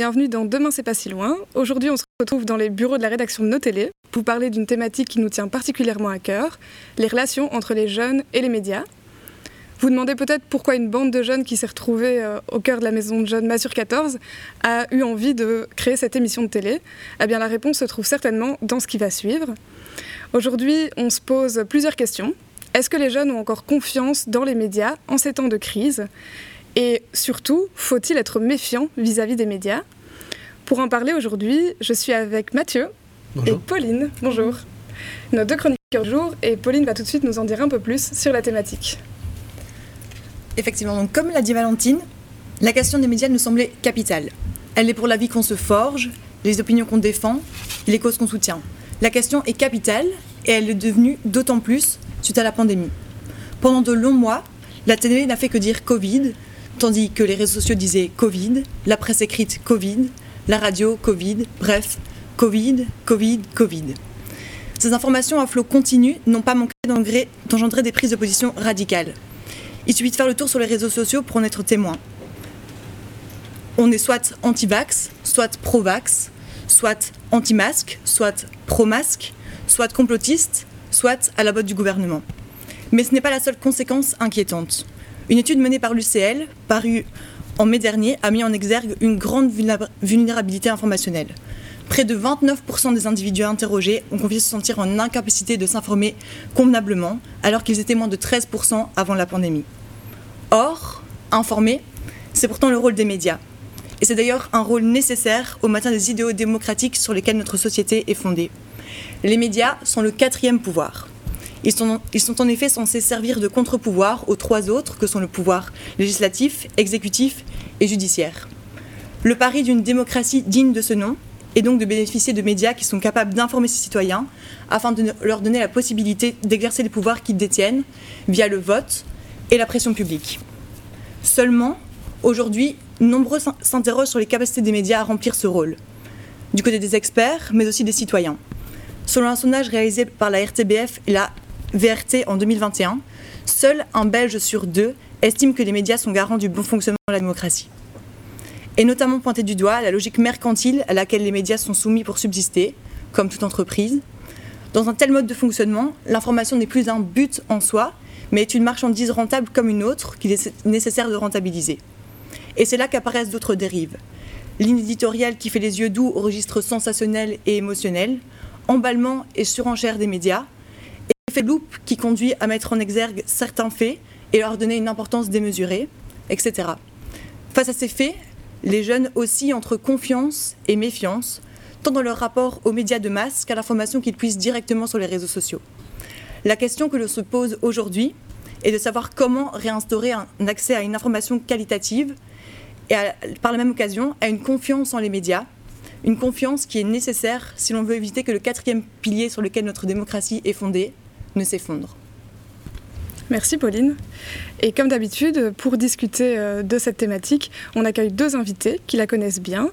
bienvenue dans Demain c'est pas si loin. Aujourd'hui on se retrouve dans les bureaux de la rédaction de nos télés pour parler d'une thématique qui nous tient particulièrement à cœur, les relations entre les jeunes et les médias. Vous demandez peut-être pourquoi une bande de jeunes qui s'est retrouvée euh, au cœur de la maison de jeunes Massure 14 a eu envie de créer cette émission de télé. Eh bien la réponse se trouve certainement dans ce qui va suivre. Aujourd'hui on se pose plusieurs questions. Est-ce que les jeunes ont encore confiance dans les médias en ces temps de crise? Et surtout, faut-il être méfiant vis-à-vis des médias? Pour en parler aujourd'hui, je suis avec Mathieu et Pauline. Bonjour. Nos deux chroniqueurs du jour et Pauline va tout de suite nous en dire un peu plus sur la thématique. Effectivement, donc comme l'a dit Valentine, la question des médias nous semblait capitale. Elle est pour la vie qu'on se forge, les opinions qu'on défend, les causes qu'on soutient. La question est capitale et elle est devenue d'autant plus suite à la pandémie. Pendant de longs mois, la télé n'a fait que dire Covid, tandis que les réseaux sociaux disaient Covid, la presse écrite Covid, la radio Covid, bref, Covid, Covid, Covid. Ces informations à flot continu n'ont pas manqué d'engendrer des prises de position radicales. Il suffit de faire le tour sur les réseaux sociaux pour en être témoin. On est soit anti-vax, soit pro-vax, soit anti-masque, soit pro-masque, soit complotiste, soit à la botte du gouvernement. Mais ce n'est pas la seule conséquence inquiétante. Une étude menée par l'UCL, parue en mai dernier, a mis en exergue une grande vulnérabilité informationnelle. Près de 29% des individus interrogés ont confié se sentir en incapacité de s'informer convenablement, alors qu'ils étaient moins de 13% avant la pandémie. Or, informer, c'est pourtant le rôle des médias. Et c'est d'ailleurs un rôle nécessaire au maintien des idéaux démocratiques sur lesquels notre société est fondée. Les médias sont le quatrième pouvoir. Ils sont, en effet censés servir de contre-pouvoir aux trois autres que sont le pouvoir législatif, exécutif et judiciaire. Le pari d'une démocratie digne de ce nom est donc de bénéficier de médias qui sont capables d'informer ses citoyens afin de leur donner la possibilité d'exercer les pouvoirs qu'ils détiennent via le vote et la pression publique. Seulement, aujourd'hui, nombreux s'interrogent sur les capacités des médias à remplir ce rôle, du côté des experts, mais aussi des citoyens. Selon un sondage réalisé par la RTBF et la VRT en 2021, seul un Belge sur deux estime que les médias sont garants du bon fonctionnement de la démocratie. Et notamment pointé du doigt la logique mercantile à laquelle les médias sont soumis pour subsister, comme toute entreprise. Dans un tel mode de fonctionnement, l'information n'est plus un but en soi, mais est une marchandise rentable comme une autre qu'il est nécessaire de rentabiliser. Et c'est là qu'apparaissent d'autres dérives. Ligne éditoriale qui fait les yeux doux au registre sensationnel et émotionnel, emballement et surenchère des médias, effet loupe qui conduit à mettre en exergue certains faits et leur donner une importance démesurée, etc. Face à ces faits, les jeunes oscillent entre confiance et méfiance, tant dans leur rapport aux médias de masse qu'à l'information qu'ils puissent directement sur les réseaux sociaux. La question que l'on se pose aujourd'hui est de savoir comment réinstaurer un accès à une information qualitative et par la même occasion à une confiance en les médias, une confiance qui est nécessaire si l'on veut éviter que le quatrième pilier sur lequel notre démocratie est fondée, ne s'effondre. Merci Pauline. Et comme d'habitude, pour discuter euh, de cette thématique, on accueille deux invités qui la connaissent bien.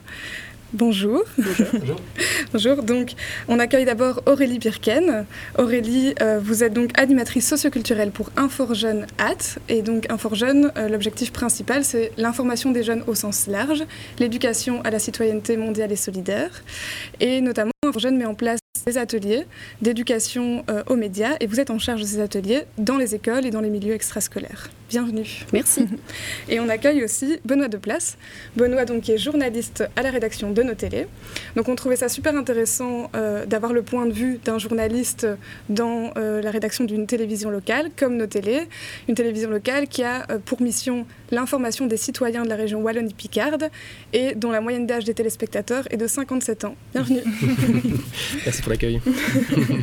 Bonjour. Bonjour. Bonjour. Donc, on accueille d'abord Aurélie Birken. Aurélie, euh, vous êtes donc animatrice socioculturelle pour Infor-Jeunes At. Et donc, Infor-Jeunes, euh, l'objectif principal, c'est l'information des jeunes au sens large, l'éducation à la citoyenneté mondiale et solidaire. Et notamment, Infor-Jeunes met en place des ateliers d'éducation euh, aux médias et vous êtes en charge de ces ateliers dans les écoles et dans les milieux extrascolaires. Bienvenue. Merci. Et on accueille aussi Benoît Deplace. Benoît donc qui est journaliste à la rédaction de nos télés. Donc on trouvait ça super intéressant euh, d'avoir le point de vue d'un journaliste dans euh, la rédaction d'une télévision locale comme nos télés, une télévision locale qui a pour mission l'information des citoyens de la région Wallonie-Picarde et dont la moyenne d'âge des téléspectateurs est de 57 ans. Bienvenue. Merci pour l'accueil.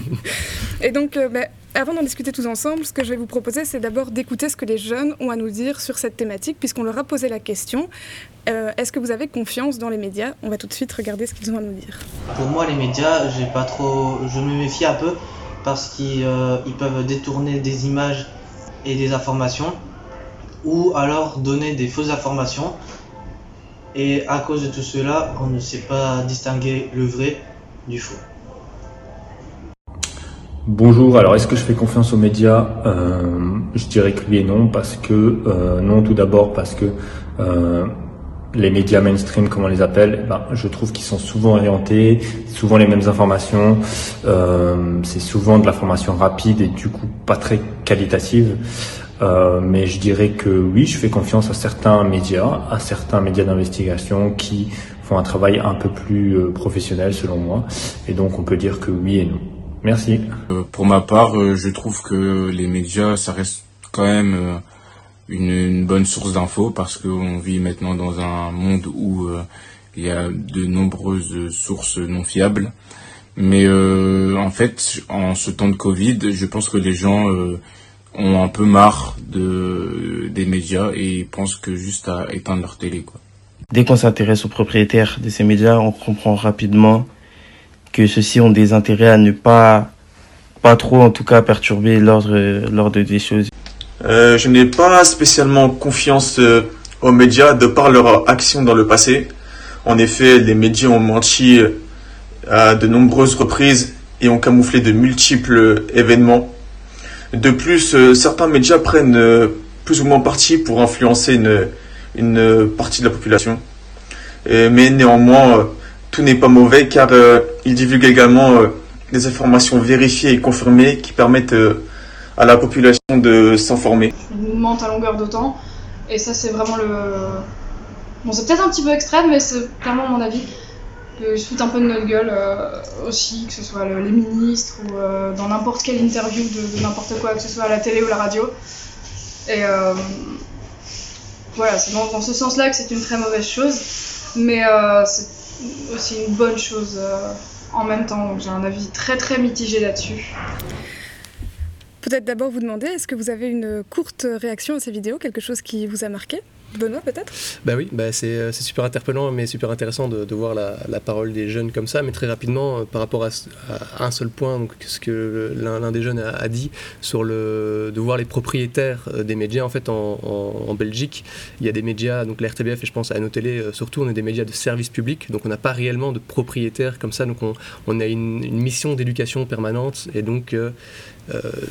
et donc, euh, bah, avant d'en discuter tous ensemble, ce que je vais vous proposer, c'est d'abord d'écouter ce que les jeunes ont à nous dire sur cette thématique, puisqu'on leur a posé la question. Euh, est-ce que vous avez confiance dans les médias? On va tout de suite regarder ce qu'ils ont à nous dire. Pour moi, les médias, j'ai pas trop, je me méfie un peu parce qu'ils euh, peuvent détourner des images et des informations, ou alors donner des fausses informations. Et à cause de tout cela, on ne sait pas distinguer le vrai du faux. Bonjour, alors est-ce que je fais confiance aux médias? Euh, Je dirais que oui et non, parce que euh, non tout d'abord parce que euh, les médias mainstream, comme on les appelle, ben, je trouve qu'ils sont souvent orientés, souvent les mêmes informations. C'est souvent de l'information rapide et du coup pas très qualitative. Mais je dirais que oui, je fais confiance à certains médias, à certains médias d'investigation qui font un travail un peu plus professionnel selon moi. Et donc on peut dire que oui et non. Merci. Euh, pour ma part, euh, je trouve que les médias, ça reste quand même euh, une, une, bonne source d'infos parce qu'on vit maintenant dans un monde où il y a de nombreuses sources non fiables. Mais en fait, en ce temps de Covid, je pense que les gens ont un peu marre de, des médias et pensent que juste à éteindre leur télé. Quoi. Dès qu'on s'intéresse aux propriétaires de ces médias, on comprend rapidement que ceux-ci ont des intérêts à ne pas, pas trop en tout cas perturber l'ordre, des choses. Euh, je n'ai pas spécialement confiance euh, aux médias de par leur action dans le passé. En effet, les médias ont menti euh, à de nombreuses reprises et ont camouflé de multiples événements de plus, certains médias prennent plus ou moins parti pour influencer une, une partie de la population. mais néanmoins, tout n'est pas mauvais car ils divulguent également des informations vérifiées et confirmées qui permettent à la population de s'informer. Ils nous mentent à longueur de et ça c'est vraiment le... Bon c'est peut-être un petit peu extrême mais c'est clairement mon avis que se foutent un peu de notre gueule euh, aussi, que ce soit le, les ministres ou euh, dans n'importe quelle interview de, n'importe quoi, que ce soit à la télé ou la radio. Et euh, voilà, c'est dans, dans, ce sens-là que c'est une très mauvaise chose, mais euh, aussi une bonne chose euh, en même temps. J'ai un avis très très mitigé là-dessus. Peut-être d'abord vous demander, est-ce que vous avez une courte réaction à ces vidéos, quelque chose qui vous a marqué? Benoît, peut-être? Bah oui, bah c'est super interpellant, mais super intéressant de, voir la, parole des jeunes comme ça, mais très rapidement, euh, par rapport à, un seul point, donc ce que l'un des jeunes a, dit sur le de voir les propriétaires euh, des médias. En fait, en, Belgique, il y a des médias, donc la RTBF et je pense à nos télé, euh, surtout, on est des médias de service public, donc on n'a pas réellement de propriétaires comme ça, donc on, a une, mission d'éducation permanente, et donc euh,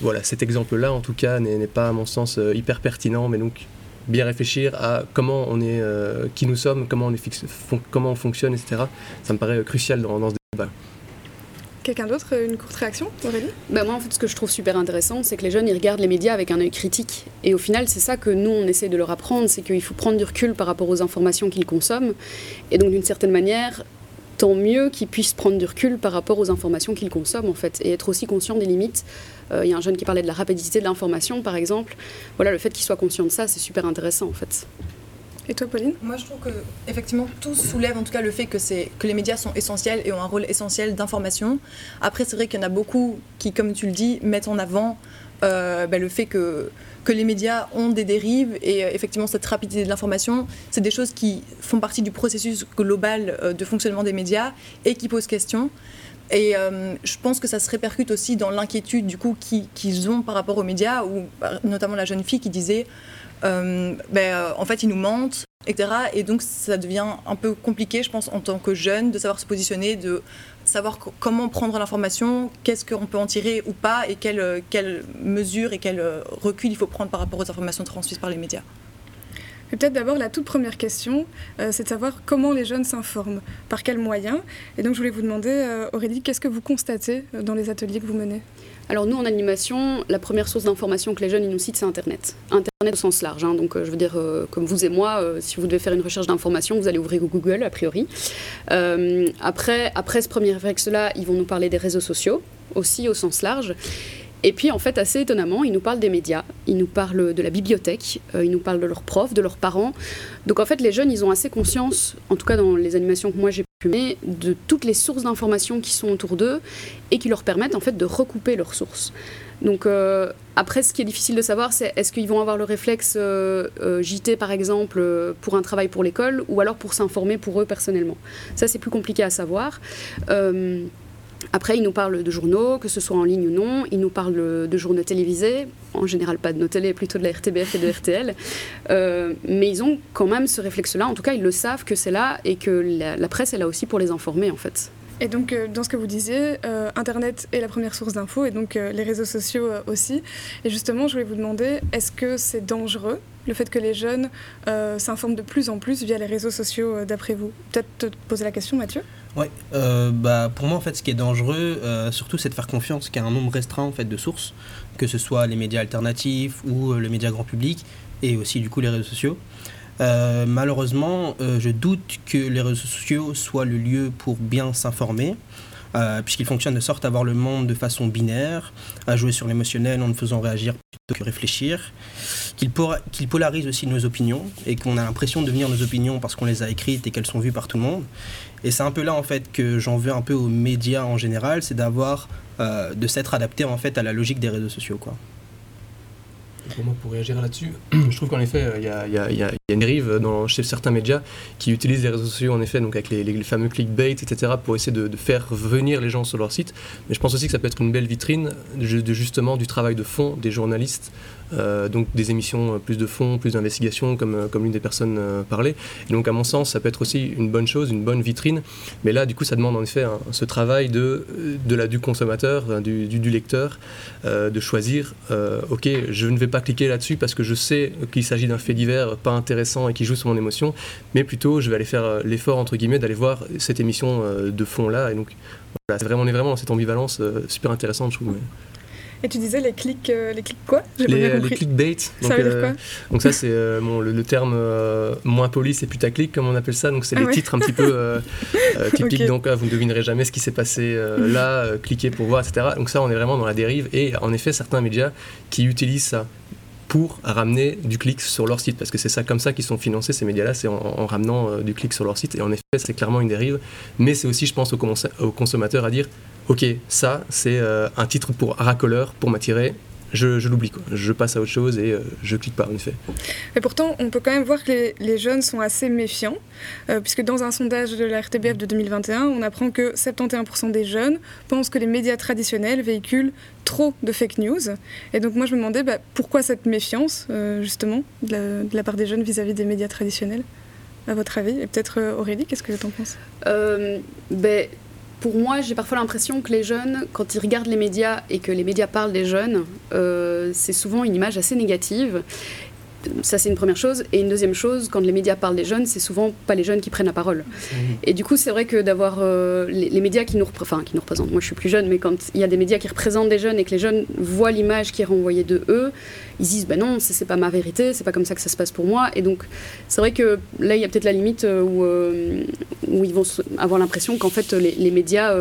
voilà, cet exemple-là, en tout cas, n'est pas, à mon sens, hyper pertinent, mais donc bien réfléchir à comment on est, euh, qui nous sommes, comment on, est fixe, comment on fonctionne, etc. Ça me paraît crucial dans, dans ce débat. Quelqu'un d'autre, une courte réaction, Aurélie? Ben Moi, en fait, ce que je trouve super intéressant, c'est que les jeunes, ils regardent les médias avec un œil critique. Et au final, c'est ça que nous, on essaie de leur apprendre, c'est qu'il faut prendre du recul par rapport aux informations qu'ils consomment. Et donc, d'une certaine manière, tant mieux qu'ils puissent prendre du recul par rapport aux informations qu'ils consomment, en fait, et être aussi conscient des limites. Il euh, y a un jeune qui parlait de la rapidité de l'information, par exemple. Voilà, le fait qu'il soit conscient de ça, c'est super intéressant, en fait. Et toi, Pauline? Moi, je trouve que effectivement, tout soulève en tout cas le fait que, que les médias sont essentiels et ont un rôle essentiel d'information. Après, c'est vrai qu'il y en a beaucoup qui, comme tu le dis, mettent en avant euh, bah, le fait que, que les médias ont des dérives et euh, effectivement cette rapidité de l'information, c'est des choses qui font partie du processus global euh, de fonctionnement des médias et qui posent question. Et euh, je pense que ça se répercute aussi dans l'inquiétude du coup qu'ils qui ont par rapport aux médias, ou notamment la jeune fille qui disait ben, en fait ils nous mentent, etc. Et donc ça devient un peu compliqué, je pense, en tant que jeune, de savoir se positionner, savoir comment prendre l'information, qu'est-ce qu'on peut en tirer ou pas, et quelles quelle mesures et quel recul il faut prendre par rapport aux informations transmises par les médias. Peut-être d'abord la toute première question, euh, c'est de savoir comment les jeunes s'informent, par quels moyens. Et donc je voulais vous demander, euh, Aurélie, qu'est-ce que vous constatez dans les ateliers que vous menez? Alors nous, en animation, la première source d'information que les jeunes ils nous citent, c'est Internet. Internet au sens large. Hein. Donc euh, je veux dire, euh, comme vous et moi, euh, si vous devez faire une recherche d'information, vous allez ouvrir Google, a priori. Après, après ce premier réflexe-là, ils vont nous parler des réseaux sociaux, aussi au sens large. Et puis, en fait, assez étonnamment, ils nous parlent des médias, ils nous parlent de la bibliothèque, ils nous parlent de leurs profs, de leurs parents. Donc, en fait, les jeunes, ils ont assez conscience, en tout cas dans les animations que moi j'ai pu mener, de toutes les sources d'informations qui sont autour d'eux et qui leur permettent, en fait, de recouper leurs sources. Donc, euh, après, ce qui est difficile de savoir, c'est est-ce qu'ils vont avoir le réflexe euh, euh, JT, par exemple, pour un travail pour l'école, ou alors pour s'informer pour eux personnellement. Ça, c'est plus compliqué à savoir. Après, ils nous parlent de journaux, que ce soit en ligne ou non. Ils nous parlent de journaux télévisés, en général pas de nos télé, plutôt de la RTBF et de RTL. Mais ils ont quand même ce réflexe-là. En tout cas, ils le savent que c'est là et que la, presse est là aussi pour les informer, en fait. Et donc, euh, dans ce que vous disiez, euh, Internet est la première source d'infos et donc euh, les réseaux sociaux aussi. Et justement, je voulais vous demander, est-ce que c'est dangereux le fait que les jeunes s'informent de plus en plus via les réseaux sociaux, d'après vous? Peut-être te poser la question, Mathieu Oui, bah, pour moi, en fait, ce qui est dangereux, surtout, c'est de faire confiance qu'à un nombre restreint de sources, que ce soit les médias alternatifs ou le média grand public, et aussi, du coup, les réseaux sociaux. Malheureusement, je doute que les réseaux sociaux soient le lieu pour bien s'informer. Euh, puisqu'il fonctionne de sorte à voir le monde de façon binaire, à jouer sur l'émotionnel en ne faisant réagir plutôt que réfléchir, qu'il polarise aussi nos opinions et qu'on a l'impression de devenir nos opinions parce qu'on les a écrites et qu'elles sont vues par tout le monde. Et c'est un peu là en fait que j'en veux un peu aux médias en général, c'est d'avoir euh, de s'être adapté en fait à la logique des réseaux sociaux. Pour moi, pour réagir là-dessus, je trouve qu'en effet, il y a, une dérive dans, chez certains médias qui utilisent les réseaux sociaux, en effet, donc avec les, fameux clickbait, etc., pour essayer de, faire venir les gens sur leur site. Mais je pense aussi que ça peut être une belle vitrine de, justement du travail de fond des journalistes euh, donc des émissions euh, plus de fond, plus d'investigation, comme, euh, comme l'une des personnes parlait. Et donc à mon sens, ça peut être aussi une bonne chose, une bonne vitrine. Mais là, du coup, ça demande en effet ce travail de, de du consommateur, du, lecteur, de choisir, ok, je ne vais pas cliquer là-dessus parce que je sais qu'il s'agit d'un fait divers pas intéressant et qui joue sur mon émotion, mais plutôt je vais aller faire l'effort, entre guillemets, d'aller voir cette émission de fond-là. Et donc, voilà, vraiment, on est vraiment dans cette ambivalence super intéressante, je trouve. Et tu disais les clics, euh, les clics quoi? Les, les clickbait. Donc, ça veut dire quoi? euh, Donc ça c'est euh, bon, le, terme moins poli, c'est putaclic comme on appelle ça. Donc c'est ah les titres un petit peu typiques. Donc vous ne devinerez jamais ce qui s'est passé là, cliquez pour voir, etc. Donc ça on est vraiment dans la dérive. Et en effet certains médias qui utilisent ça pour ramener du clic sur leur site, parce que c'est ça comme ça qu'ils sont financés, ces médias-là, c'est en, ramenant du clic sur leur site. Et en effet, c'est clairement une dérive, mais c'est aussi, je pense, aux consommateurs à dire, ok, ça, c'est euh, un titre pour racoleur, pour m'attirer. Je, je l'oublie, je passe à autre chose et euh, je clique pas en effet. Mais pourtant, on peut quand même voir que les, jeunes sont assez méfiants, euh, puisque dans un sondage de la RTBF de 2021, on apprend que 71% des jeunes pensent que les médias traditionnels véhiculent trop de fake news. Et donc moi je me demandais bah, pourquoi cette méfiance, justement, de la, part des jeunes vis-à-vis des médias traditionnels? À votre avis Et peut-être Aurélie, qu'est-ce que tu en penses ben, pour moi, j'ai parfois l'impression que les jeunes, quand ils regardent les médias et que les médias parlent des jeunes, euh, c'est souvent une image assez négative. Ça, c'est une première chose. Et une deuxième chose, quand les médias parlent des jeunes, c'est souvent pas les jeunes qui prennent la parole. Mhm. Et du coup, c'est vrai que d'avoir euh, les, médias qui nous, enfin, qui nous représentent, moi je suis plus jeune, mais quand il y a des médias qui représentent des jeunes et que les jeunes voient l'image qui est renvoyée de eux, ils disent ben non, c'est pas ma vérité, c'est pas comme ça que ça se passe pour moi. Et donc, c'est vrai que là, il y a peut-être la limite euh, où, euh, où ils vont avoir l'impression qu'en fait, les, les médias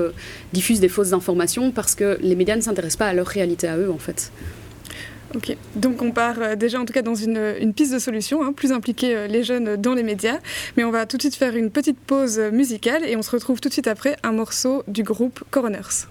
diffusent des fausses informations parce que les médias ne s'intéressent pas à leur réalité à eux, en fait. Ok, donc on part euh, déjà en tout cas dans une, piste de solution, hein, plus impliquer euh, les jeunes dans les médias. Mais on va tout de suite faire une petite pause musicale et on se retrouve tout de suite après un morceau du groupe Coroners.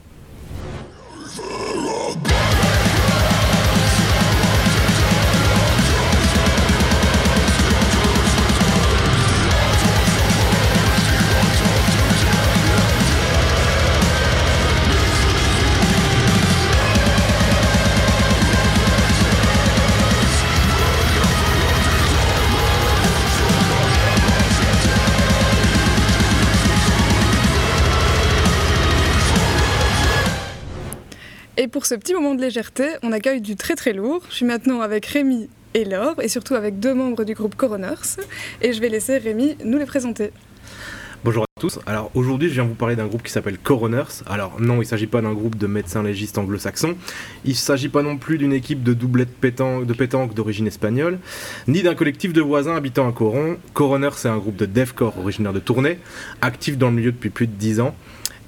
Et pour ce petit moment de légèreté, on accueille du très très lourd. Je suis maintenant avec Rémi et Laure, et surtout avec deux membres du groupe Coroners. Et je vais laisser Rémi nous les présenter. Bonjour à tous. Alors aujourd'hui, je viens vous parler d'un groupe qui s'appelle Coroners. Alors non, il ne s'agit pas d'un groupe de médecins légistes anglo-saxons. Il ne s'agit pas non plus d'une équipe de doublets de pétanque d'origine espagnole, ni d'un collectif de voisins habitant à Coron. Coroners, c'est un groupe de deathcore originaire de Tournai, actif dans le milieu depuis plus de 10 ans.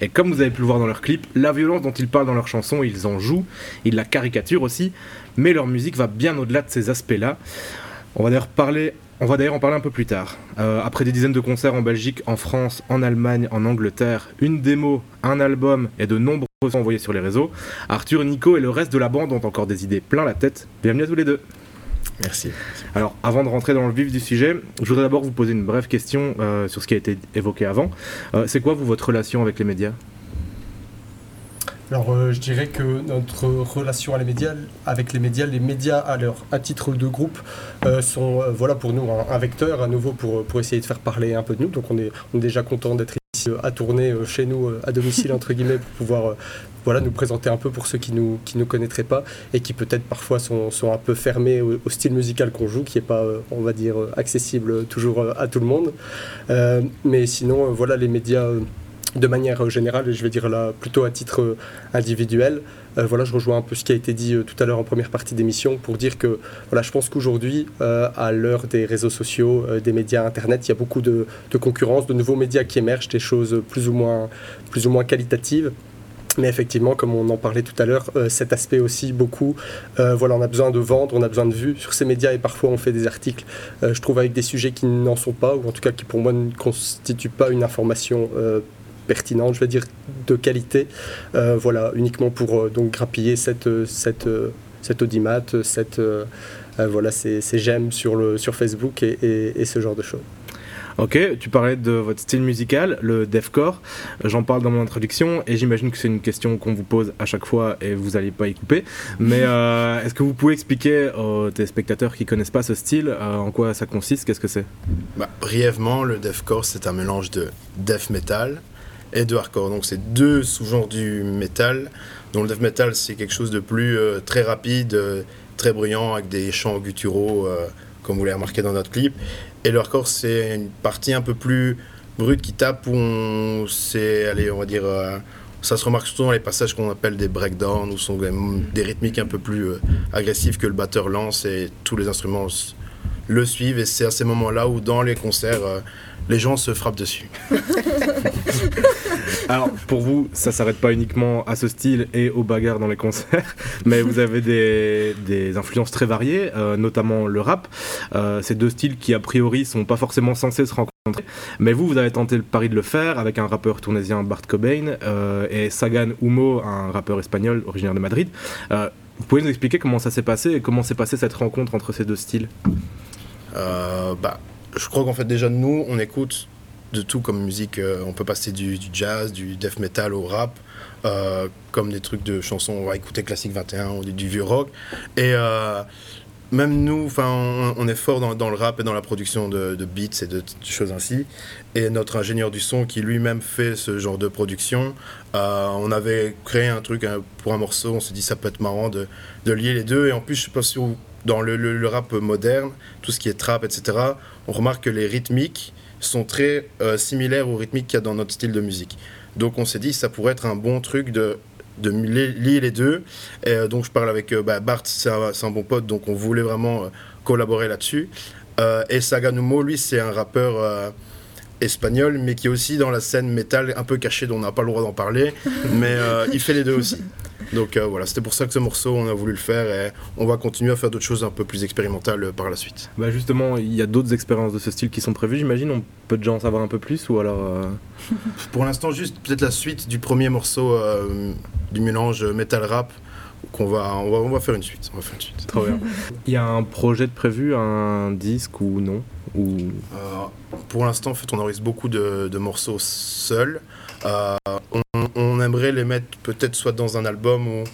Et comme vous avez pu le voir dans leurs clips, la violence dont ils parlent dans leurs chansons, ils en jouent, ils la caricaturent aussi, mais leur musique va bien au-delà de ces aspects-là. On va d'ailleurs parler on va d'ailleurs en parler un peu plus tard. Euh, après des dizaines de concerts en Belgique, en France, en Allemagne, en Angleterre, une démo, un album et de nombreux envoyés sur les réseaux, Arthur, Nico et le reste de la bande ont encore des idées plein la tête. Bienvenue à tous les deux. Merci. Alors, avant de rentrer dans le vif du sujet, je voudrais d'abord vous poser une brève question euh, sur ce qui a été évoqué avant. Euh, c'est quoi, vous, votre relation avec les médias? Alors euh, je dirais que notre relation à les médias, avec les médias, les médias à, leur, à titre de groupe sont voilà pour nous un, vecteur à nouveau pour, pour essayer de faire parler un peu de nous. Donc on est, on est déjà content d'être ici à tourner chez nous à domicile entre guillemets pour pouvoir voilà, nous présenter un peu pour ceux qui ne nous, qui nous connaîtraient pas et qui peut-être parfois sont, sont, un peu fermés au, style musical qu'on joue, qui n'est pas, on va dire, accessible toujours à tout le monde. mais sinon, voilà, les médias de manière générale, et je vais dire là plutôt à titre individuel, euh, voilà, je rejoins un peu ce qui a été dit euh, tout à l'heure en première partie d'émission pour dire que voilà, je pense qu'aujourd'hui, euh, à l'heure des réseaux sociaux, des médias Internet, il y a beaucoup de, concurrence, de nouveaux médias qui émergent, des choses plus ou moins, plus ou moins qualitatives. Mais effectivement, comme on en parlait tout à l'heure, cet aspect aussi beaucoup, voilà, on a besoin de vendre, on a besoin de vues sur ces médias et parfois on fait des articles, je trouve, avec des sujets qui n'en sont pas, ou en tout cas qui pour moi ne constituent pas une information pertinente, je vais dire de qualité, euh, voilà, uniquement pour euh, donc grappiller cette, euh, cette, cette audimat, cette, voilà, ces, ces, j'aime sur, le, sur Facebook et, ce genre de choses. Ok, tu parlais de votre style musical, le deathcore. J'en parle dans mon introduction et j'imagine que c'est une question qu'on vous pose à chaque fois et vous n'allez pas y couper. Mais est-ce que vous pouvez expliquer aux téléspectateurs qui connaissent pas ce style en quoi ça consiste Qu'est-ce que c'est? Bah, Brièvement, le deathcore c'est un mélange de death metal, et de hardcore. Donc c'est deux sous-genres du metal. Dont le death metal c'est quelque chose de plus euh, très rapide, euh, très bruyant avec des chants gutturaux euh, comme vous l'avez remarqué dans notre clip. Et le hardcore c'est une partie un peu plus brute qui tape où on allez on va dire ça se remarque surtout dans les passages qu'on appelle des breakdowns où sont des rythmiques un peu plus agressives que le batteur lance et tous les instruments le suivent et c'est à ces moments-là où dans les concerts les gens se frappent dessus. Alors, pour vous, ça s'arrête pas uniquement à ce style et aux bagarres dans les concerts, mais vous avez des, influences très variées, euh, notamment le rap. Euh, ces deux styles qui, a priori, sont pas forcément censés se rencontrer. Mais vous, vous avez tenté le pari de le faire avec un rappeur tournésien, Bart Cobain, euh, et Sagan Humo, un rappeur espagnol originaire de Madrid. vous pouvez nous expliquer comment ça s'est passé et comment s'est passée cette rencontre entre ces deux styles? Bah, je crois qu'en fait déjà nous on écoute de tout comme musique. Euh, on peut passer du, jazz, du death metal au rap, euh, comme des trucs de chansons. On va écouter classique 21 ou du, vieux rock. Et euh, même nous, enfin, on, est fort dans, le rap et dans la production de, beats et de, choses ainsi. Et notre ingénieur du son, qui lui-même fait ce genre de production, on avait créé un truc pour un morceau. On s'est dit ça peut être marrant de, lier les deux. Et en plus, je sais pas si dans le, rap moderne, tout ce qui est trap, etc., on remarque que les rythmiques sont très euh, similaires aux rythmiques qu'il y a dans notre style de musique. Donc on s'est dit ça pourrait être un bon truc de, de lier les deux. Et, euh, donc je parle avec euh, bah, Bart, c'est un, bon pote, donc on voulait vraiment collaborer là-dessus. et Saganumo, lui, c'est un rappeur espagnol, mais qui est aussi dans la scène métal un peu cachée, dont on n'a pas le droit d'en parler, mais il fait les deux aussi. Donc euh, voilà, c'était pour ça que ce morceau, on a voulu le faire et on va continuer à faire d'autres choses un peu plus expérimentales par la suite. Bah justement, il y a d'autres expériences de ce style qui sont prévues, j'imagine. On peut déjà en savoir un peu plus ou alors. Euh, pour l'instant, juste peut-être la suite du premier morceau euh, du mélange metal rap. Qu'on va, on va, on va faire une suite. On va faire une suite. Trop bien. Il y a un projet de prévu, un disque ou non ou... pour l'instant, en fait, on enregistre beaucoup de, de morceaux seuls. On on aimerait les mettre peut-être soit dans un album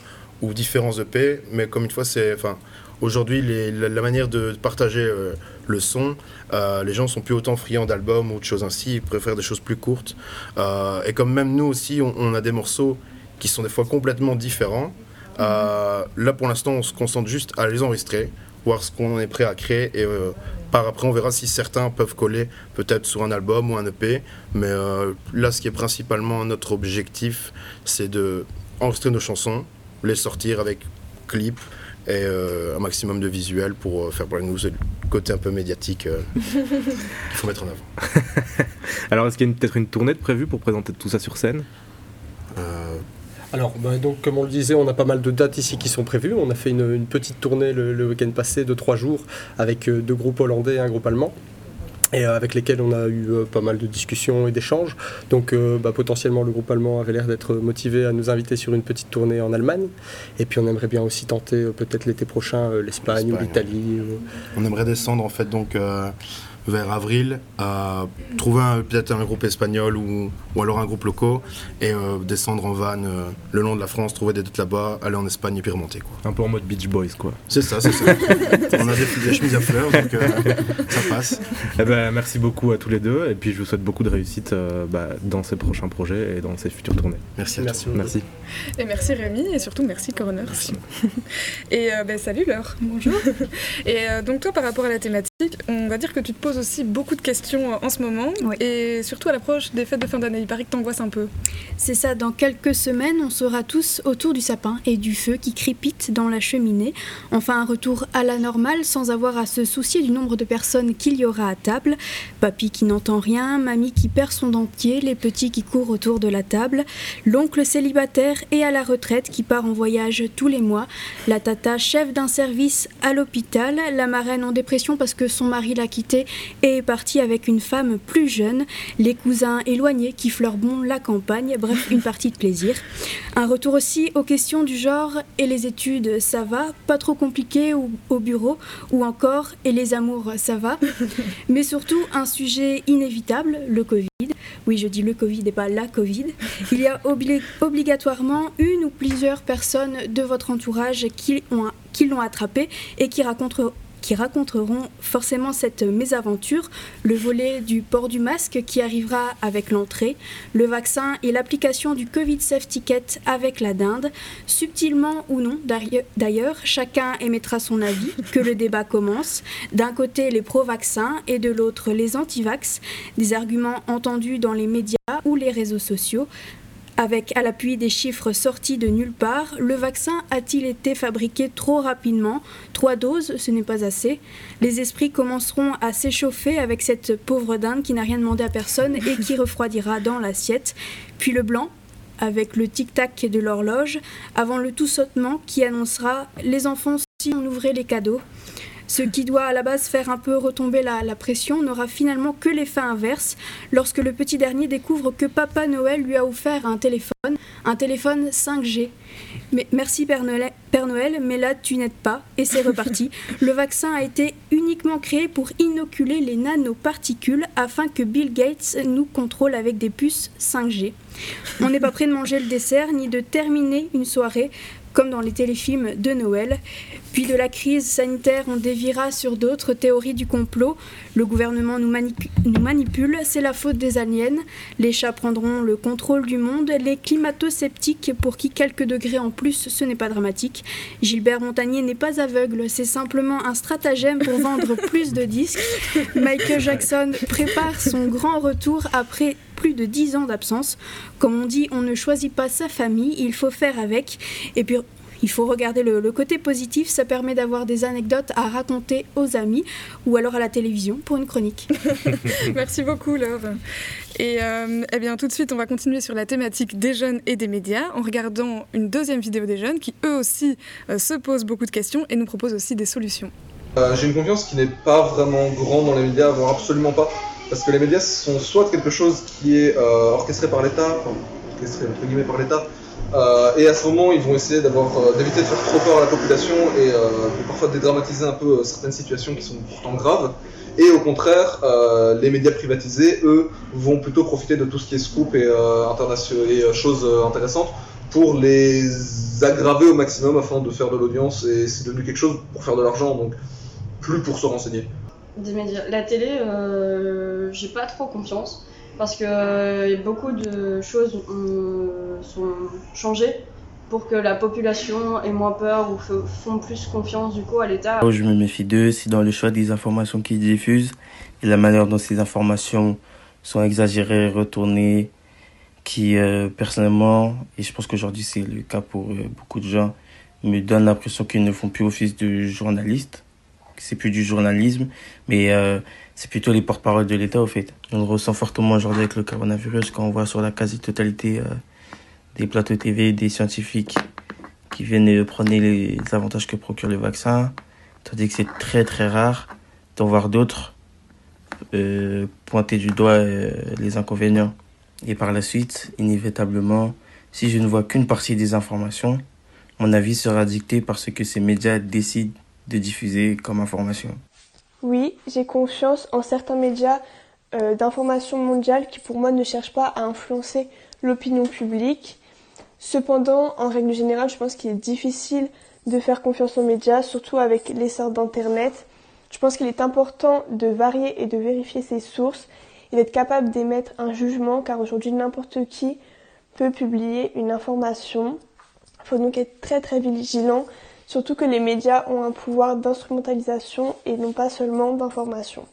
ou, différents EP, mais comme une fois, c'est. Enfin, aujourd'hui, la, manière de partager euh, le son, euh, les gens sont plus autant friands d'albums ou de choses ainsi, ils préfèrent des choses plus courtes. Euh, et comme même nous aussi, on, a des morceaux qui sont des fois complètement différents. là, pour l'instant, on se concentre juste à les enregistrer, voir ce qu'on est prêt à créer et par après, on verra si certains peuvent coller peut-être sur un album ou un EP. Mais euh, là, ce qui est principalement notre objectif, c'est de enregistrer nos chansons, les sortir avec clip et euh, un maximum de visuels pour euh, faire pour nous le côté un peu médiatique qu'il faut mettre en avant. Alors, est-ce qu'il y a peut-être une tournée de prévue pour présenter tout ça sur scène? Alors, bah, donc, comme on le disait, on a pas mal de dates ici qui sont prévues. On a fait une, petite tournée le, week-end passé de trois jours avec euh, deux groupes hollandais et un groupe allemand et euh, avec lesquels on a eu euh, pas mal de discussions et d'échanges. Donc bah, potentiellement le groupe allemand avait l'air d'être motivé à nous inviter sur une petite tournée en Allemagne. Et puis on aimerait bien aussi tenter peut-être l'été prochain l'Espagne ou l'Italie. On aimerait descendre en fait donc vers avril à trouver peut-être un groupe espagnol ou, ou alors un groupe local et euh, descendre en van euh, le long de la France, trouver des dates là-bas, aller en Espagne et puis remonter. Quoi. Un peu en mode Beach Boys, quoi. C'est ça, c'est ça. On a des, des, chemises à fleurs, donc euh, ça passe. Eh ben, merci beaucoup à tous les deux et puis je vous souhaite beaucoup de réussite bah, dans ces prochains projets et dans ces futures tournées. Merci à merci. Toi. Merci. Et merci Rémi et surtout merci Coroner. Merci. et ben, salut Laure. Bonjour. et donc toi par rapport à la thématique, on va dire que tu te poses aussi beaucoup de questions en ce moment oui. et surtout à l'approche des fêtes de fin d'année. Il paraît que t'angoisses un peu. C'est ça, dans quelques semaines, on sera tous autour du sapin et du feu qui crépite dans la cheminée. Enfin, un retour à la normale sans avoir à se soucier du nombre de personnes qu'il y aura à table. Papy qui n'entend rien, mamie qui perd son dentier, les petits qui courent autour de la table, l'oncle célibataire et à la retraite qui part en voyage tous les mois, la tata chef d'un service à l'hôpital, la marraine en dépression parce que son mari l'a quittée et est parti avec une femme plus jeune, les cousins éloignés qui fleurbont la campagne, bref, une partie de plaisir. Un retour aussi aux questions du genre et les études, ça va, pas trop compliqué ou, au bureau, ou encore et les amours, ça va? Mais surtout un sujet inévitable, le Covid. Oui, je dis le Covid et pas la Covid. Il y a obli obligatoirement une ou plusieurs personnes de votre entourage qui l'ont qui attrapé et qui racontent qui raconteront forcément cette mésaventure, le volet du port du masque qui arrivera avec l'entrée, le vaccin et l'application du Covid Safe Ticket avec la dinde. Subtilement ou non, d'ailleurs, chacun émettra son avis, que le débat commence. D'un côté, les pro-vaccins et de l'autre, les anti-vax, des arguments entendus dans les médias ou les réseaux sociaux. Avec à l'appui des chiffres sortis de nulle part, le vaccin a-t-il été fabriqué trop rapidement? Trois doses, ce n'est pas assez. Les esprits commenceront à s'échauffer avec cette pauvre dinde qui n'a rien demandé à personne et qui refroidira dans l'assiette. Puis le blanc, avec le tic-tac de l'horloge, avant le tout sautement qui annoncera les enfants si on ouvrait les cadeaux. Ce qui doit à la base faire un peu retomber la, la pression n'aura finalement que l'effet inverse lorsque le petit dernier découvre que Papa Noël lui a offert un téléphone, un téléphone 5G. Mais merci Père Noël, Père Noël mais là tu n'aides pas et c'est reparti. Le vaccin a été uniquement créé pour inoculer les nanoparticules afin que Bill Gates nous contrôle avec des puces 5G. On n'est pas prêt de manger le dessert ni de terminer une soirée comme dans les téléfilms de Noël. Puis de la crise sanitaire, on dévira sur d'autres théories du complot. Le gouvernement nous, manip nous manipule, c'est la faute des aliens. Les chats prendront le contrôle du monde. Les climato-sceptiques, pour qui quelques degrés en plus, ce n'est pas dramatique. Gilbert Montagnier n'est pas aveugle, c'est simplement un stratagème pour vendre plus de disques. Michael Jackson prépare son grand retour après plus de 10 ans d'absence. Comme on dit, on ne choisit pas sa famille, il faut faire avec. Et puis, il faut regarder le, le côté positif, ça permet d'avoir des anecdotes à raconter aux amis ou alors à la télévision pour une chronique. Merci beaucoup Laure. Et euh, eh bien tout de suite on va continuer sur la thématique des jeunes et des médias en regardant une deuxième vidéo des jeunes qui eux aussi euh, se posent beaucoup de questions et nous proposent aussi des solutions. Euh, J'ai une confiance qui n'est pas vraiment grande dans les médias, voire absolument pas. Parce que les médias sont soit quelque chose qui est euh, orchestré par l'État, orchestré entre guillemets par l'État, euh, et à ce moment ils vont essayer d'avoir euh, d'éviter de faire trop peur à la population et de parfois dédramatiser un peu certaines situations qui sont pourtant graves. Et au contraire, les médias privatisés, eux, vont plutôt profiter de tout ce qui est scoop et, et choses intéressantes pour les aggraver au maximum afin de faire de l'audience et c'est devenu quelque chose pour faire de l'argent, donc plus pour se renseigner. La télé, euh, j'ai pas trop confiance parce que euh, beaucoup de choses ont, sont changées pour que la population ait moins peur ou font plus confiance du coup à l'État. Je me méfie d'eux, c'est dans le choix des informations qu'ils diffusent et la manière dont ces informations sont exagérées, retournées, qui euh, personnellement, et je pense qu'aujourd'hui c'est le cas pour euh, beaucoup de gens, me donnent l'impression qu'ils ne font plus office de journalistes c'est plus du journalisme, mais euh, c'est plutôt les porte-parole de l'État, au fait. On le ressent fortement aujourd'hui avec le coronavirus, quand on voit sur la quasi-totalité euh, des plateaux TV des scientifiques qui viennent prendre les avantages que procure le vaccin, tandis que c'est très très rare d'en voir d'autres euh, pointer du doigt les inconvénients. Et par la suite, inévitablement, si je ne vois qu'une partie des informations, mon avis sera dicté par ce que ces médias décident de diffuser comme information. Oui, j'ai confiance en certains médias euh, d'information mondiale qui pour moi ne cherchent pas à influencer l'opinion publique. Cependant, en règle générale, je pense qu'il est difficile de faire confiance aux médias, surtout avec l'essor d'Internet. Je pense qu'il est important de varier et de vérifier ses sources et d'être capable d'émettre un jugement car aujourd'hui n'importe qui peut publier une information. Il faut donc être très très vigilant, surtout que les médias ont un pouvoir d'instrumentalisation et non pas seulement d'information.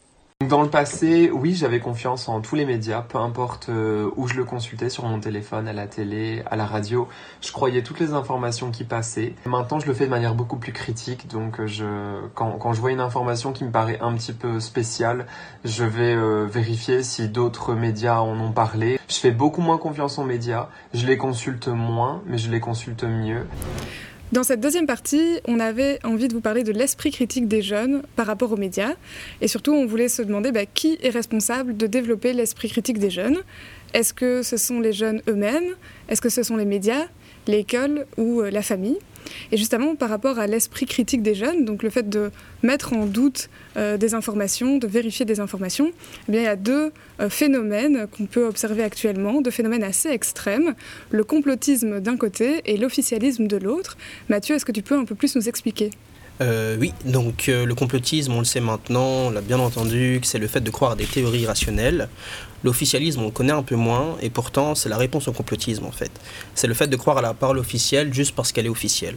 Dans le passé, oui, j'avais confiance en tous les médias, peu importe euh, où je le consultais, sur mon téléphone, à la télé, à la radio. Je croyais toutes les informations qui passaient. Maintenant, je le fais de manière beaucoup plus critique, donc euh, quand je vois une information qui me paraît un petit peu spéciale, je vais euh, vérifier si d'autres médias en ont parlé. Je fais beaucoup moins confiance aux médias, je les consulte moins, mais je les consulte mieux. Dans cette deuxième partie, on avait envie de vous parler de l'esprit critique des jeunes par rapport aux médias. Et surtout, on voulait se demander bah, qui est responsable de développer l'esprit critique des jeunes? Est-ce que ce sont les jeunes eux-mêmes? Est-ce que ce sont les médias, l'école ou euh, la famille? Et justement, par rapport à l'esprit critique des jeunes, donc le fait de mettre en doute euh, des informations, de vérifier des informations, eh bien, il y a deux euh, phénomènes qu'on peut observer actuellement, deux phénomènes assez extrêmes, le complotisme d'un côté et l'officialisme de l'autre. Mathieu, est-ce que tu peux un peu plus nous expliquer? Euh, oui, donc le complotisme, on le sait maintenant, on l'a bien entendu, c'est le fait de croire à des théories rationnelles. L'officialisme, on connaît un peu moins, et pourtant, c'est la réponse au complotisme, en fait. C'est le fait de croire à la parole officielle juste parce qu'elle est officielle.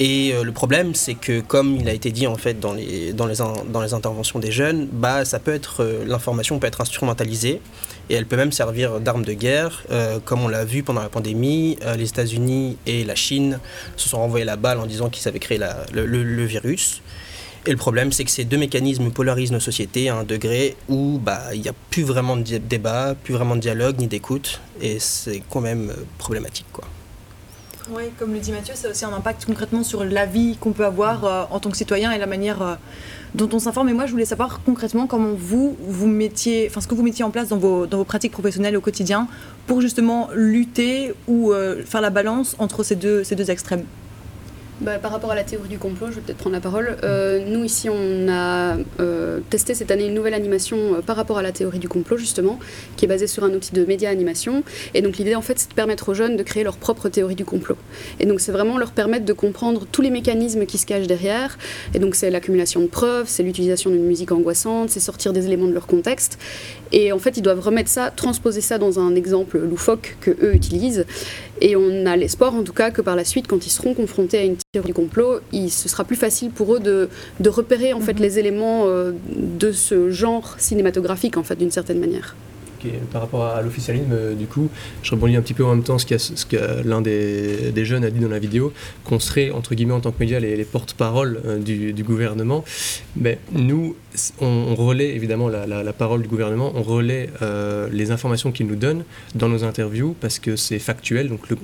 Et euh, le problème, c'est que comme il a été dit en fait dans les, dans les, dans les interventions des jeunes, bah, ça peut être, euh, l'information peut être instrumentalisée et elle peut même servir d'arme de guerre, euh, comme on l'a vu pendant la pandémie. les États-Unis et la Chine se sont renvoyés la balle en disant qu'ils avaient créé le, virus. Et le problème, c'est que ces deux mécanismes polarisent nos sociétés à un degré où bah, il n'y a plus vraiment de débat, plus vraiment de dialogue ni d'écoute, et c'est quand même problématique. Quoi. Oui, comme le dit Mathieu, ça a aussi un impact concrètement sur la vie qu'on peut avoir euh, en tant que citoyen et la manière euh, dont on s'informe. Et moi, je voulais savoir concrètement comment vous, vous mettiez, enfin, ce que vous mettiez en place dans vos, pratiques professionnelles au quotidien pour justement lutter ou euh, faire la balance entre ces deux extrêmes. Bah, par rapport à la théorie du complot, je vais peut-être prendre la parole. Euh, nous, ici, on a euh, testé cette année une nouvelle animation euh, par rapport à la théorie du complot, justement, qui est basée sur un outil de média animation. Et donc, l'idée, en fait, c'est de permettre aux jeunes de créer leur propre théorie du complot. Et donc, c'est vraiment leur permettre de comprendre tous les mécanismes qui se cachent derrière. Et donc, c'est l'accumulation de preuves, c'est l'utilisation d'une musique angoissante, c'est sortir des éléments de leur contexte. Et en fait, ils doivent remettre ça, transposer ça dans un exemple loufoque que eux utilisent. Et on a l'espoir, en tout cas, que par la suite, quand ils seront confrontés à une théorie du complot, il, ce sera plus facile pour eux de, de repérer en fait mhm. les éléments euh, de ce genre cinématographique, en fait, d'une certaine manière par rapport à l'officialisme, euh, du coup, je rebondis un petit peu en même temps ce, que l'un des, jeunes a dit dans la vidéo, qu'on serait, entre guillemets, en tant que média, les, porte-parole euh, du, gouvernement. Mais nous, on, relaie évidemment la, parole du gouvernement, on relaie euh, les informations qu'il nous donne dans nos interviews parce que c'est factuel. Donc, le,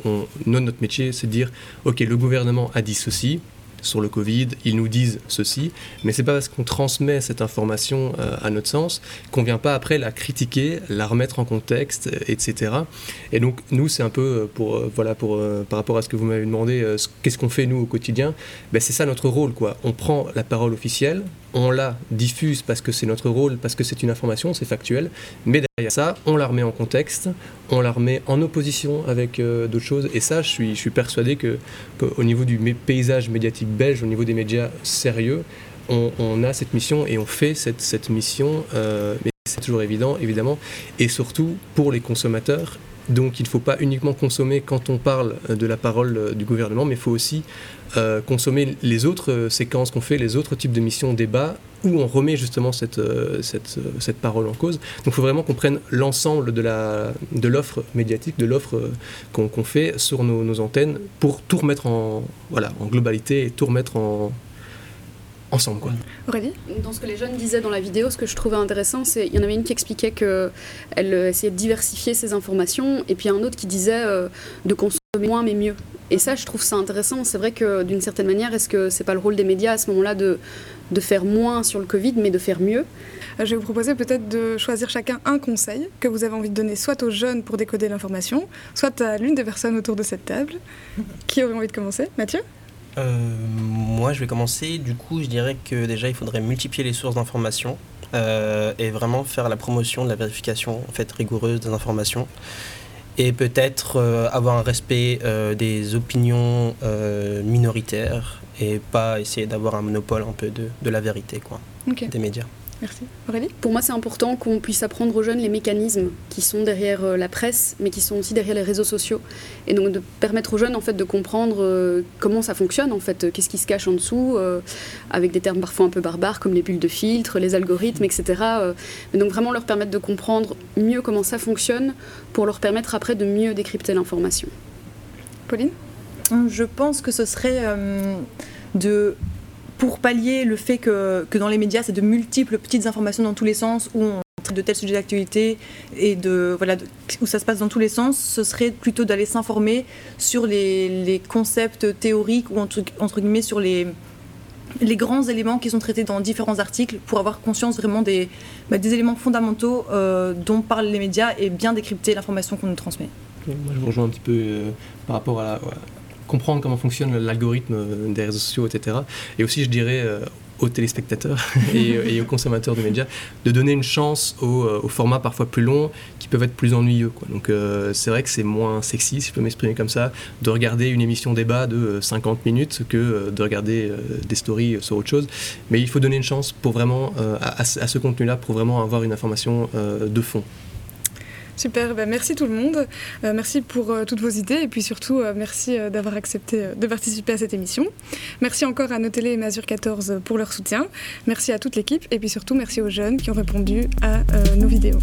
notre métier, c'est de dire, OK, le gouvernement a dit ceci, sur le Covid, ils nous disent ceci, mais c'est pas parce qu'on transmet cette information euh, à notre sens qu'on vient pas après la critiquer, la remettre en contexte, etc. Et donc nous, c'est un peu euh, pour euh, voilà pour par rapport à ce que vous m'avez demandé, qu'est-ce qu'on fait nous au quotidien ben, c'est ça notre rôle quoi. On prend la parole officielle, on la diffuse parce que c'est notre rôle, parce que c'est une information, c'est factuel, mais derrière ça, on la remet en contexte, on la remet en opposition avec euh, d'autres choses, et ça, je suis, persuadé que, au niveau du paysage médiatique belge, au niveau des médias sérieux, on, a cette mission et on fait cette, cette mission, euh, mais c'est toujours évident, évidemment, et surtout pour les consommateurs donc il ne faut pas uniquement consommer quand on parle de la parole du gouvernement, mais il faut aussi euh, consommer les autres euh, séquences qu'on fait, les autres types de missions, débats, où on remet justement cette, euh, parole en cause. Donc il faut vraiment qu'on prenne l'ensemble de l'offre médiatique, de l'offre qu'on fait sur nos, antennes pour tout remettre en, en globalité et tout remettre en, ensemble. Quoi. Aurélie Dans ce que les jeunes disaient dans la vidéo, ce que je trouvais intéressant, c'est il y en avait une qui expliquait qu'elle euh, essayait de diversifier ses informations, et puis un autre qui disait euh, de consommer moins mais mieux. Et ça, je trouve ça intéressant. C'est vrai que d'une certaine manière, est-ce que c'est pas le rôle des médias à ce moment-là de, de faire moins sur le Covid, mais de faire mieux? Euh, je vais vous proposer peut-être de choisir chacun un conseil que vous avez envie de donner soit aux jeunes pour décoder l'information, soit à l'une des personnes autour de cette table. Qui aurait envie de commencer? Mathieu? Moi, je vais commencer. Du coup, je dirais que déjà, il faudrait multiplier les sources d'informations et vraiment faire la promotion de la vérification en fait, rigoureuse des informations et peut-être avoir un respect des opinions minoritaires et pas essayer d'avoir un monopole un peu de, de la vérité quoi, des médias. Merci. Aurélie? Pour moi, c'est important qu'on puisse apprendre aux jeunes les mécanismes qui sont derrière euh, la presse, mais qui sont aussi derrière les réseaux sociaux. Et donc de permettre aux jeunes en fait, de comprendre euh, comment ça fonctionne, en fait, qu'est-ce qui se cache en dessous, euh, avec des termes parfois un peu barbares comme les bulles de filtre, les algorithmes, etc. mais donc vraiment leur permettre de comprendre mieux comment ça fonctionne pour leur permettre après de mieux décrypter l'information. Pauline? Je pense que ce serait de pour pallier le fait que, que dans les médias, c'est de multiples petites informations dans tous les sens, où on traite de tels sujets d'actualité et de, voilà, où ça se passe dans tous les sens, ce serait plutôt d'aller s'informer sur les, les, concepts théoriques ou entre, entre guillemets sur les, les grands éléments qui sont traités dans différents articles pour avoir conscience vraiment des, bah, des éléments fondamentaux euh, dont parlent les médias et bien décrypter l'information qu'on nous transmet. Moi, je vous rejoins un petit peu euh, par rapport à, comprendre comment fonctionne l'algorithme des réseaux sociaux, etc. Et aussi, je dirais, euh, aux téléspectateurs et, aux consommateurs de médias, de donner une chance aux, formats parfois plus longs qui peuvent être plus ennuyeux. Donc euh, c'est vrai que c'est moins sexy, si je peux m'exprimer comme ça, de regarder une émission débat de 50 minutes que de regarder des stories sur autre chose. Mais il faut donner une chance pour vraiment, à, ce contenu-là pour vraiment avoir une information de fond. Super, ben merci tout le monde. Euh, merci pour euh, toutes vos idées et puis surtout euh, merci d'avoir accepté de participer à cette émission. Merci encore à nos télé et Mazur 14 pour leur soutien. Merci à toute l'équipe et puis surtout merci aux jeunes qui ont répondu à nos vidéos.